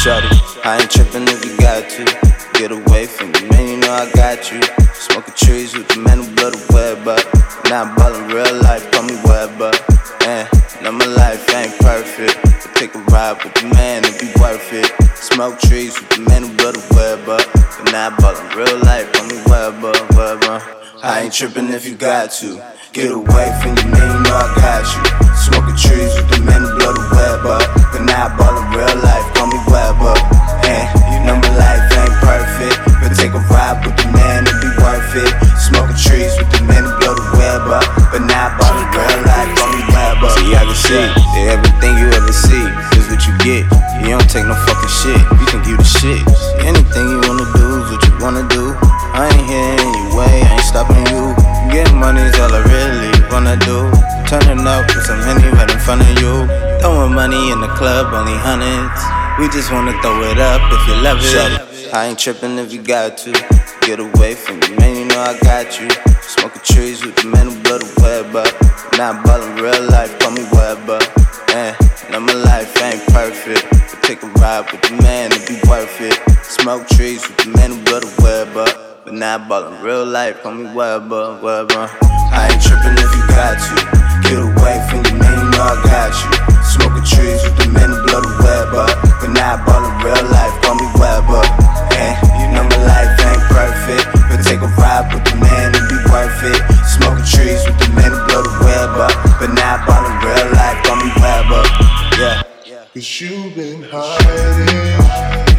Shorty, I ain't tripping if you got to. Get away from me, man, you know I got you. Smoking trees with the man who blow the web up. Now I'm ballin' real life, call me Webber. Eh, now my life ain't perfect. But take a ride with the man, it be worth it. Smoke trees with the man who blow the web up. But now I'm ballin' real life, call me Webber, web up. I ain't tripping if you got to. Get away from me, man, you know I got you. Take no fucking shit. You think you the shit. Anything you wanna do is what you wanna do. I ain't here in your way, I ain't stopping you. Getting money's all I really wanna do. Turning up with some honey right in front of you. Throwing money in the club, only hundreds. We just wanna throw it up if you love it. I ain't tripping if you got to. Get away from me, man, you know I got you. Smoking trees with the man who blow the web up. Now I'm ballin' real life, ride with the man, it be worth it. Smoke trees with the man who blow the web up. But now I'm ballin' real life, call me Webber, web up. I ain't tripping if you got to. Get away from the man, you know I got you. Smoking trees with the man who blow the web up. But now I'm ballin' real life, call me Webber. Eh, you know my life ain't perfect. But take a ride with the man, it be worth it. Smoking trees with the man who blow the web up. But now I'm ballin' Cause you've been hiding.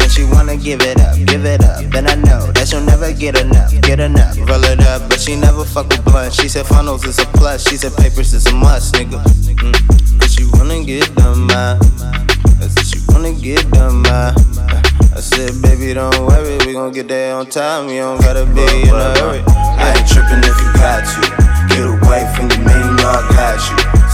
And she wanna give it up, give it up. Then I know that she'll never get enough, get enough. Roll it up, but she never fuck with blunt. She said funnels is a plus, she said papers is a must, nigga. Mm. Cause she wanna get done by. Said she wanna get done by. I said, baby, don't worry, we gon' get there on time. You don't gotta be in a hurry. I ain't tripping if you got to. Get away from you, you know I got you.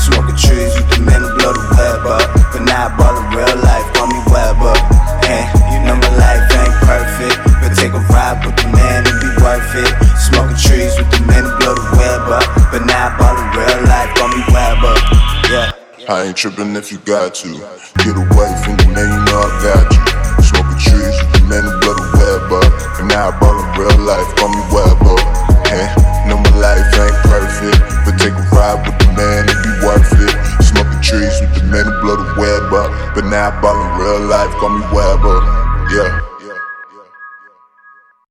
But now I ballin' real life, call me Webber. Yeah. I ain't tripping if you got to. Get away from you, man, you know I got you. Smoking trees with the man who blow the web up. And now I ball in real life, call me Webber. Hey, know my life ain't perfect. But take a ride with the man, it be worth it. Smoking trees with the man who blow the web up. But now I ball in real life, call me Webber. Yeah.